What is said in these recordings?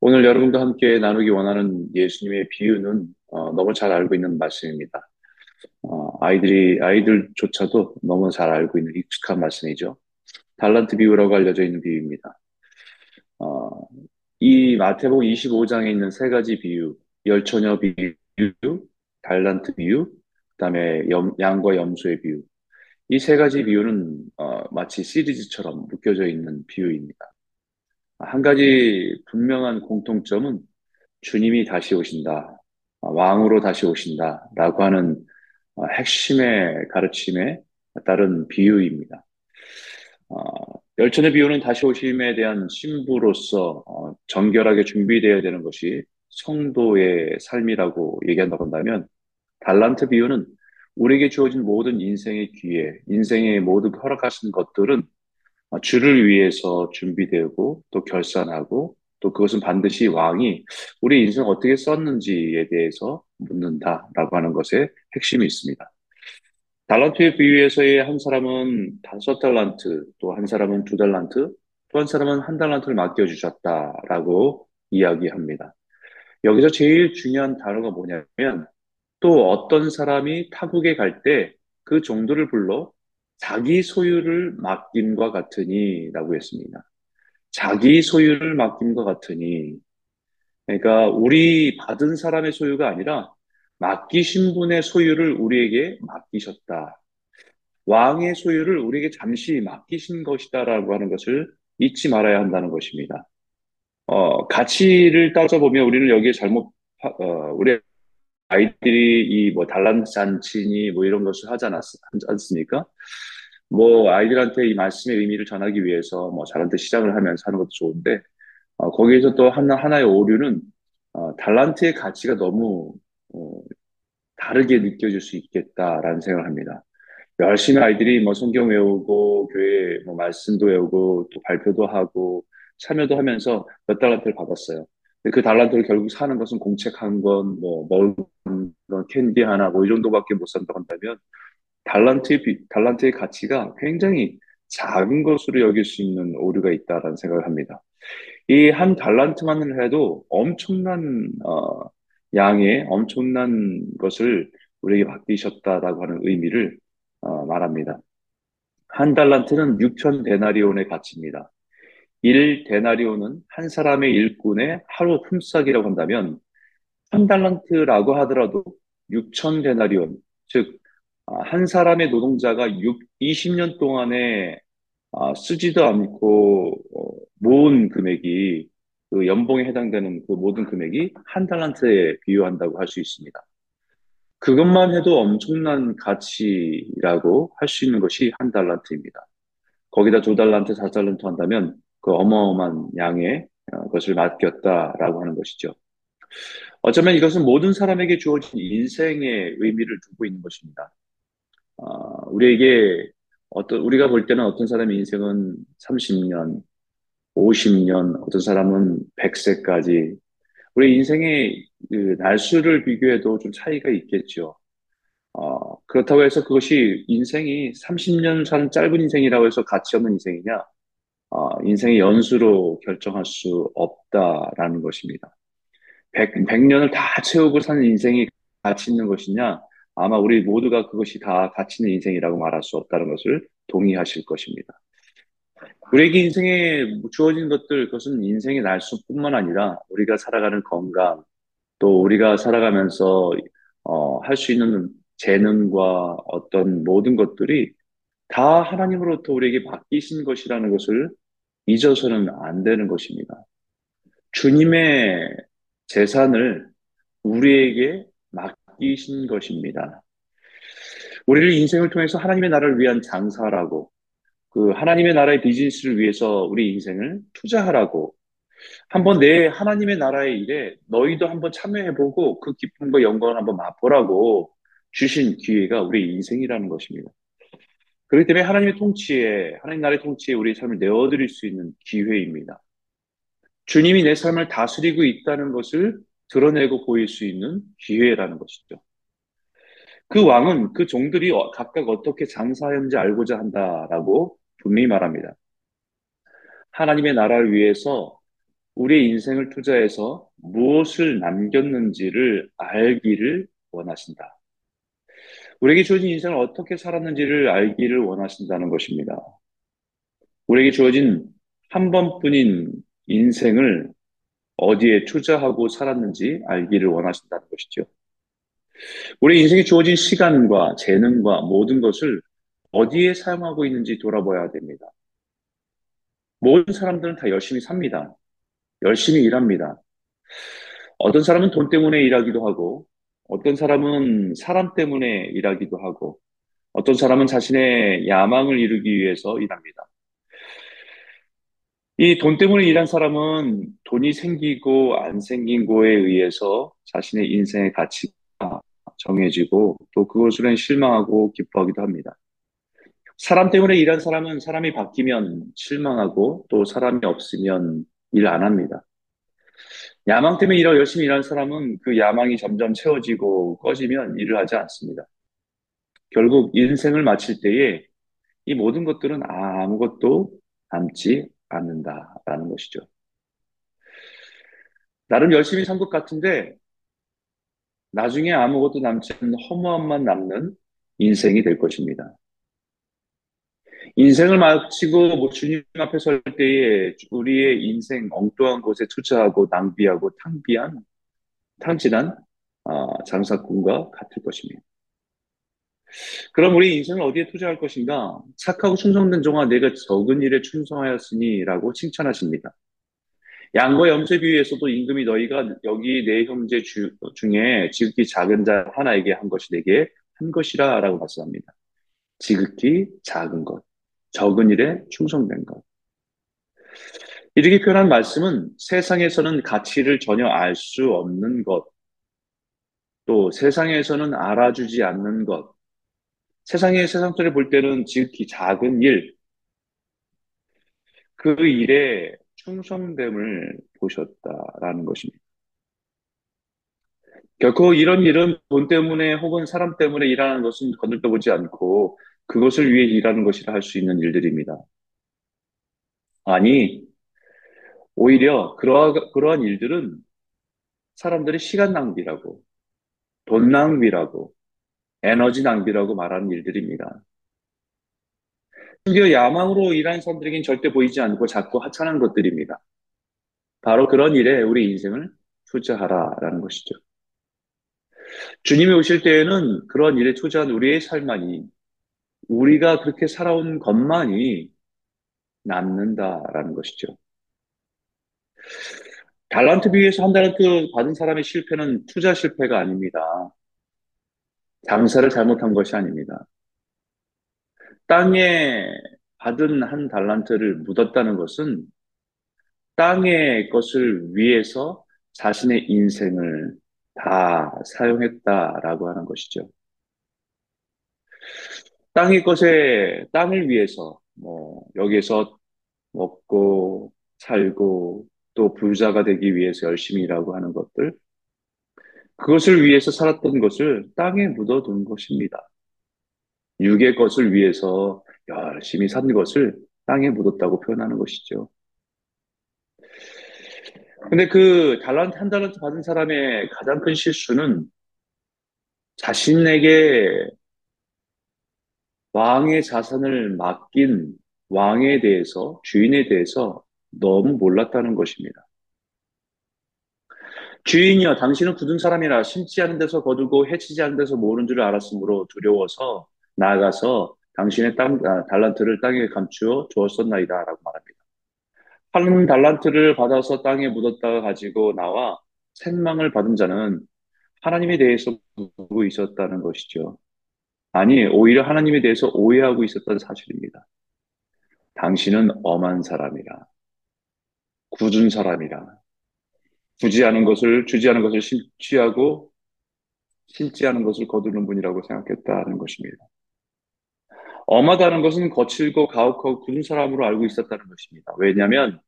오늘 여러분과 함께 나누기 원하는 예수님의 비유는 어, 너무 잘 알고 있는 말씀입니다. 어, 아이들이 아이들조차도 너무 잘 알고 있는 익숙한 말씀이죠. 달란트 비유라고 알려져 있는 비유입니다. 어, 이 마태복음 25장에 있는 세 가지 비유, 열처녀 비유, 달란트 비유, 그다음에 염, 양과 염소의 비유. 이 세 가지 비유는 어, 마치 시리즈처럼 묶여져 있는 비유입니다. 한 가지 분명한 공통점은 주님이 다시 오신다, 왕으로 다시 오신다 라고 하는 어, 핵심의 가르침에 따른 비유입니다. 어, 열천의 비유는 다시 오심에 대한 신부로서 어, 정결하게 준비되어야 되는 것이 성도의 삶이라고 얘기한다고 한다면 달란트 비유는 우리에게 주어진 모든 인생의 기회, 인생의 모든 허락하신 것들은 주를 위해서 준비되고 또 결산하고 또 그것은 반드시 왕이 우리 인생 어떻게 썼는지에 대해서 묻는다라고 하는 것에 핵심이 있습니다. 달란트의 비유에서의 한 사람은 다섯 달란트, 또 한 사람은 두 달란트, 또 한 사람은 한 달란트를 맡겨주셨다라고 이야기합니다. 여기서 제일 중요한 단어가 뭐냐면 또 어떤 사람이 타국에 갈 때 그 종들을 불러 자기 소유를 맡김과 같으니라고 했습니다. 자기 소유를 맡김과 같으니 그러니까 우리 받은 사람의 소유가 아니라 맡기신 분의 소유를 우리에게 맡기셨다. 왕의 소유를 우리에게 잠시 맡기신 것이다라고 하는 것을 잊지 말아야 한다는 것입니다. 어, 가치를 따져보면 우리는 여기에 잘못, 어, 우리 아이들이 이뭐 단란 잔치니 뭐 이런 것을 하지 않았, 않습니까? 뭐 아이들한테 이 말씀의 의미를 전하기 위해서 뭐 잘한테 시작을 하면서 하는 것도 좋은데 어, 거기에서 또 하나 하나의 오류는 어, 달란트의 가치가 너무 어, 다르게 느껴질 수 있겠다라는 생각을 합니다. 열심히 아이들이 뭐 성경 외우고 교회 뭐 말씀도 외우고 또 발표도 하고 참여도 하면서 몇 달란트를 받았어요. 그 달란트를 결국 사는 것은 공책 한 권, 뭐 먹을 건 캔디 하나 뭐 이 정도밖에 못 산다고 한다면 달란트의 달란트의 가치가 굉장히 작은 것으로 여길 수 있는 오류가 있다라는 생각을 합니다. 이 한 달란트만을 해도 엄청난 어, 양의 엄청난 것을 우리에게 맡기셨다라고 하는 의미를 어, 말합니다. 한 달란트는 6천 데나리온의 가치입니다. 1 데나리온은 한 사람의 일꾼의 하루 품삯이라고 한다면 한 달란트라고 하더라도 6천 데나리온, 즉 한 사람의 노동자가 6, 20년 동안에 아, 쓰지도 않고 어, 모은 금액이 그 연봉에 해당되는 그 모든 금액이 한 달란트에 비유한다고 할 수 있습니다. 그것만 해도 엄청난 가치라고 할 수 있는 것이 한 달란트입니다. 거기다 두 달란트, 사 달란트 한다면 그 어마어마한 양의 어, 것을 맡겼다라고 하는 것이죠. 어쩌면 이것은 모든 사람에게 주어진 인생의 의미를 두고 있는 것입니다. 어, 우리에게 어떤 우리가 볼 때는 어떤 사람의 인생은 30년, 50년, 어떤 사람은 100세까지 우리 인생의 그 날수를 비교해도 좀 차이가 있겠죠. 어, 그렇다고 해서 그것이 인생이 30년 사는 짧은 인생이라고 해서 가치 없는 인생이냐? 어, 인생의 연수로 결정할 수 없다라는 것입니다. 100, 100년을 다 채우고 사는 인생이 가치 있는 것이냐? 아마 우리 모두가 그것이 다 가치 있는 인생이라고 말할 수 없다는 것을 동의하실 것입니다. 우리에게 인생에 주어진 것들, 그것은 인생의 날수뿐만 아니라 우리가 살아가는 건강, 또 우리가 살아가면서 어, 할 수 있는 재능과 어떤 모든 것들이 다 하나님으로부터 우리에게 맡기신 것이라는 것을 잊어서는 안 되는 것입니다. 주님의 재산을 우리에게 맡기신 것입니다. 우리를 인생을 통해서 하나님의 나라를 위한 장사라고 그 하나님의 나라의 비즈니스를 위해서 우리 인생을 투자하라고 한번 내 하나님의 나라의 일에 너희도 한번 참여해보고 그 기쁨과 영광을 한번 맛보라고 주신 기회가 우리 인생이라는 것입니다. 그렇기 때문에 하나님의 통치에, 하나님 나라의 통치에 우리 삶을 내어드릴 수 있는 기회입니다. 주님이 내 삶을 다스리고 있다는 것을 드러내고 보일 수 있는 기회라는 것이죠. 그 왕은 그 종들이 어, 각각 어떻게 장사하는지 알고자 한다라고 분명히 말합니다. 하나님의 나라를 위해서 우리의 인생을 투자해서 무엇을 남겼는지를 알기를 원하신다. 우리에게 주어진 인생을 어떻게 살았는지를 알기를 원하신다는 것입니다. 우리에게 주어진 한 번뿐인 인생을 어디에 투자하고 살았는지 알기를 원하신다는 것이죠. 우리 인생에 주어진 시간과 재능과 모든 것을 어디에 사용하고 있는지 돌아봐야 됩니다. 모든 사람들은 다 열심히 삽니다. 열심히 일합니다. 어떤 사람은 돈 때문에 일하기도 하고, 어떤 사람은 사람 때문에 일하기도 하고, 어떤 사람은 자신의 야망을 이루기 위해서 일합니다. 이 돈 때문에 일한 사람은 돈이 생기고 안 생긴 거에 의해서 자신의 인생의 가치가 정해지고 또 그것으로 실망하고 기뻐하기도 합니다. 사람 때문에 일한 사람은 사람이 바뀌면 실망하고 또 사람이 없으면 일 안 합니다. 야망 때문에 일을 열심히 일하는 사람은 그 야망이 점점 채워지고 꺼지면 일을 하지 않습니다. 결국 인생을 마칠 때에 이 모든 것들은 아무것도 남지 않는다라는 것이죠. 나름 열심히 산 것 같은데 나중에 아무것도 남지 않는 허무함만 남는 인생이 될 것입니다. 인생을 마치고 뭐 주님 앞에 설 때에 우리의 인생 엉뚱한 곳에 투자하고 낭비하고 탕비한 탕진한 어, 장사꾼과 같을 것입니다. 그럼 우리 인생을 어디에 투자할 것인가? 착하고 충성된 종아 내가 적은 일에 충성하였으니라고 칭찬하십니다. 양과 염소 비유에서도 임금이 너희가 여기 내 형제 주, 중에 지극히 작은 자 하나에게 한 것이 내게 한 것이라 라고 말씀합니다. 지극히 작은 것. 적은 일에 충성된 것. 이렇게 표현한 말씀은 세상에서는 가치를 전혀 알 수 없는 것, 또 세상에서는 알아주지 않는 것, 세상의 세상들을 볼 때는 지극히 작은 일, 그 일에 충성됨을 보셨다라는 것입니다. 결코 이런 일은 돈 때문에 혹은 사람 때문에 일하는 것은 건들떠 보지 않고 그것을 위해 일하는 것이라 할 수 있는 일들입니다. 아니, 오히려 그러하, 그러한 일들은 사람들이 시간 낭비라고, 돈 낭비라고, 에너지 낭비라고 말하는 일들입니다. 심지어 야망으로 일하는 사람들에겐 절대 보이지 않고 자꾸 하찮은 것들입니다. 바로 그런 일에 우리 인생을 투자하라라는 것이죠. 주님이 오실 때에는 그런 일에 투자한 우리의 삶만이 우리가 그렇게 살아온 것만이 남는다라는 것이죠. 달란트 비유에서 한 달란트 받은 사람의 실패는 투자 실패가 아닙니다. 장사를 잘못한 것이 아닙니다. 땅에 받은 한 달란트를 묻었다는 것은 땅의 것을 위해서 자신의 인생을 다 사용했다라고 하는 것이죠. 땅의 것에 땅을 위해서 뭐 여기에서 먹고 살고 또 부자가 되기 위해서 열심히 일하고 하는 것들 그것을 위해서 살았던 것을 땅에 묻어둔 것입니다. 육의 것을 위해서 열심히 산 것을 땅에 묻었다고 표현하는 것이죠. 근데 그 달란트 한 달란트 받은 사람의 가장 큰 실수는 자신에게 왕의 자산을 맡긴 왕에 대해서, 주인에 대해서 너무 몰랐다는 것입니다. 주인이여, 당신은 굳은 사람이라 심지 않은 데서 거두고 해치지 않은 데서 모으는 줄 알았으므로 두려워서 나아가서 당신의 땅, 아, 달란트를 땅에 감추어 주었었나이다. 라고 말합니다. 한 달란트를 받아서 땅에 묻었다가 가지고 나와 생망을 받은 자는 하나님에 대해서 묻고 있었다는 것이죠. 아니, 오히려 하나님에 대해서 오해하고 있었던 사실입니다. 당신은 엄한 사람이라, 굳은 사람이라, 주지 않은 것을, 주지 않은 것을 취하고, 신지 않은 것을 거두는 분이라고 생각했다는 것입니다. 엄하다는 것은 거칠고 가혹하고 굳은 사람으로 알고 있었다는 것입니다. 왜냐하면,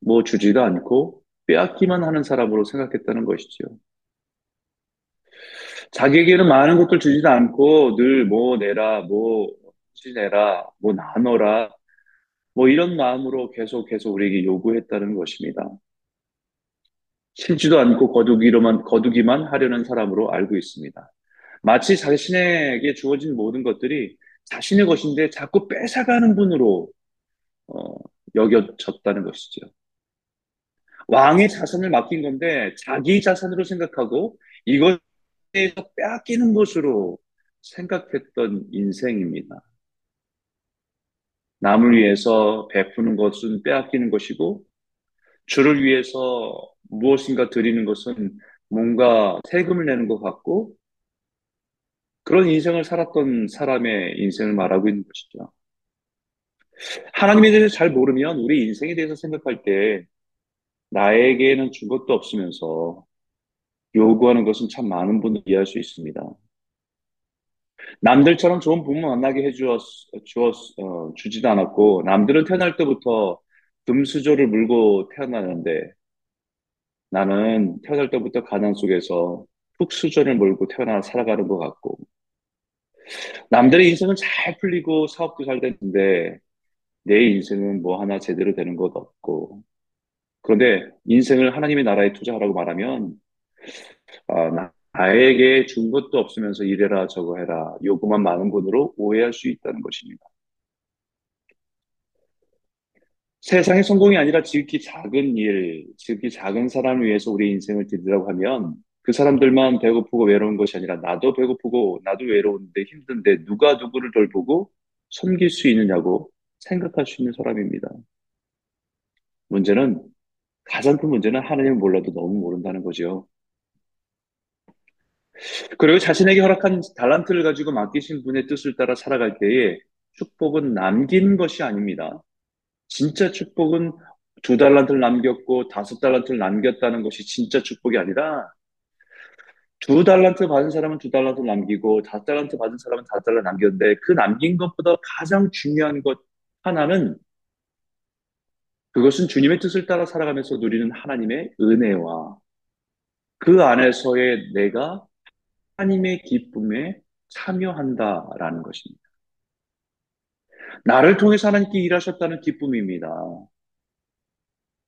뭐 주지도 않고 빼앗기만 하는 사람으로 생각했다는 것이죠. 자기에게는 많은 것들 주지도 않고 늘 뭐 내라, 뭐 지내라, 뭐 나눠라 뭐 이런 마음으로 계속 계속 우리에게 요구했다는 것입니다. 싫지도 않고 거두기로만, 거두기만 하려는 사람으로 알고 있습니다. 마치 자신에게 주어진 모든 것들이 자신의 것인데 자꾸 뺏어가는 분으로 어, 여겨졌다는 것이죠. 왕의 자산을 맡긴 건데 자기 자산으로 생각하고 이것에서 빼앗기는 것으로 생각했던 인생입니다. 남을 위해서 베푸는 것은 빼앗기는 것이고 주를 위해서 무엇인가 드리는 것은 뭔가 세금을 내는 것 같고 그런 인생을 살았던 사람의 인생을 말하고 있는 것이죠. 하나님에 대해서 잘 모르면 우리 인생에 대해서 생각할 때 나에게는 준 것도 없으면서 요구하는 것은 참 많은 분들 이해할 수 있습니다. 남들처럼 좋은 부모 만나게 해주었, 주었, 어, 주지도 않았고, 남들은 태어날 때부터 금수저를 물고 태어나는데, 나는 태어날 때부터 가난 속에서 흙수저를 몰고 태어나 살아가는 것 같고, 남들의 인생은 잘 풀리고 사업도 잘 됐는데, 내 인생은 뭐 하나 제대로 되는 것 없고, 그런데 인생을 하나님의 나라에 투자하라고 말하면, 아, 나, 나에게 준 것도 없으면서 이래라 저거 해라 요구만 많은 분으로 오해할 수 있다는 것입니다. 세상의 성공이 아니라 지극히 작은 일, 지극히 작은 사람을 위해서 우리 인생을 드리라고 하면 그 사람들만 배고프고 외로운 것이 아니라 나도 배고프고 나도 외로운데 힘든데 누가 누구를 돌보고 섬길 수 있느냐고 생각할 수 있는 사람입니다. 문제는 가장 큰 문제는 하나님을 몰라도 너무 모른다는 거죠. 그리고 자신에게 허락한 달란트를 가지고 맡기신 분의 뜻을 따라 살아갈 때에 축복은 남긴 것이 아닙니다. 진짜 축복은 두 달란트를 남겼고 다섯 달란트를 남겼다는 것이 진짜 축복이 아니라 두 달란트 받은 사람은 두 달란트 남기고 다섯 달란트 받은 사람은 다섯 달란트 남겼는데 그 남긴 것보다 가장 중요한 것 하나는 그것은 주님의 뜻을 따라 살아가면서 누리는 하나님의 은혜와 그 안에서의 내가 하나님의 기쁨에 참여한다라는 것입니다. 나를 통해서 하나님께 일하셨다는 기쁨입니다.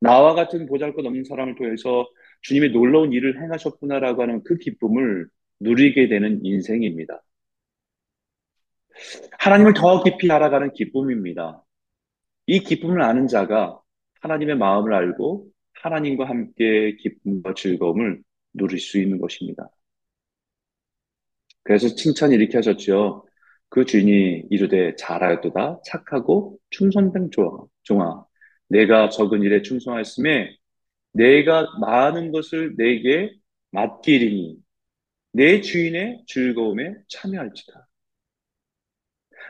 나와 같은 보잘것 없는 사람을 통해서 주님의 놀라운 일을 행하셨구나라고 하는 그 기쁨을 누리게 되는 인생입니다. 하나님을 더 깊이 알아가는 기쁨입니다. 이 기쁨을 아는 자가 하나님의 마음을 알고 하나님과 함께 기쁨과 즐거움을 누릴 수 있는 것입니다. 그래서 칭찬 이렇게 하셨죠. 그 주인이 이르되 잘하였도다 착하고 충성된 종아 내가 적은 일에 충성하였음에 내가 많은 것을 내게 맡기리니 내 주인의 즐거움에 참여할지다.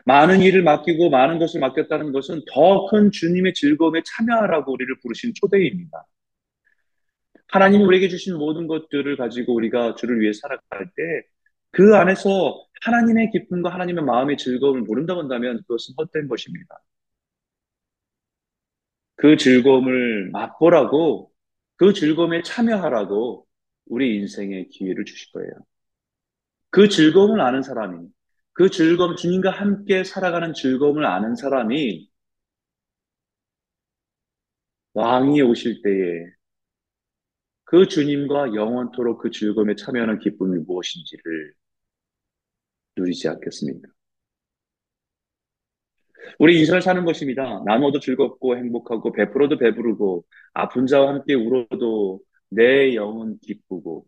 많은 일을 맡기고 많은 것을 맡겼다는 것은 더 큰 주님의 즐거움에 참여하라고 우리를 부르신 초대입니다. 하나님이 우리에게 주신 모든 것들을 가지고 우리가 주를 위해 살아갈 때 그 안에서 하나님의 기쁨과 하나님의 마음의 즐거움을 모른다고 한다면 그것은 헛된 것입니다. 그 즐거움을 맛보라고 그 즐거움에 참여하라고 우리 인생의 기회를 주실 거예요. 그 즐거움을 아는 사람이 그 즐거움, 주님과 함께 살아가는 즐거움을 아는 사람이 왕이 오실 때에 그 주님과 영원토록 그 즐거움에 참여하는 기쁨이 무엇인지를 누리지 않겠습니까? 우리 인생을 사는 것입니다. 나눠도 즐겁고 행복하고 베풀어도 배부르고 아픈 자와 함께 울어도 내 영은 기쁘고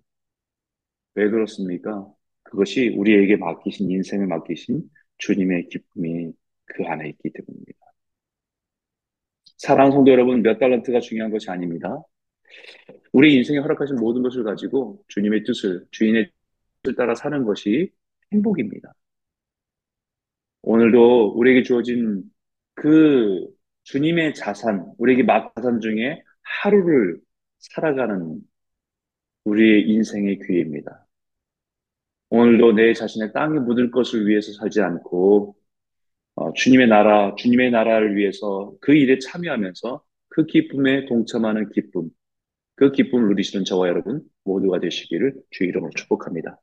왜 그렇습니까? 그것이 우리에게 맡기신 인생을 맡기신 주님의 기쁨이 그 안에 있기 때문입니다. 사랑하는 성도 여러분, 몇 달란트가 중요한 것이 아닙니다. 우리 인생에 허락하신 모든 것을 가지고 주님의 뜻을, 주인의 뜻을 따라 사는 것이 행복입니다. 오늘도 우리에게 주어진 그 주님의 자산, 우리에게 막 자산 중에 하루를 살아가는 우리의 인생의 기회입니다. 오늘도 내 자신의 땅에 묻을 것을 위해서 살지 않고 어, 주님의 나라, 주님의 나라를 위해서 그 일에 참여하면서 그 기쁨에 동참하는 기쁨, 그 기쁨을 누리시는 저와 여러분 모두가 되시기를 주 이름으로 축복합니다.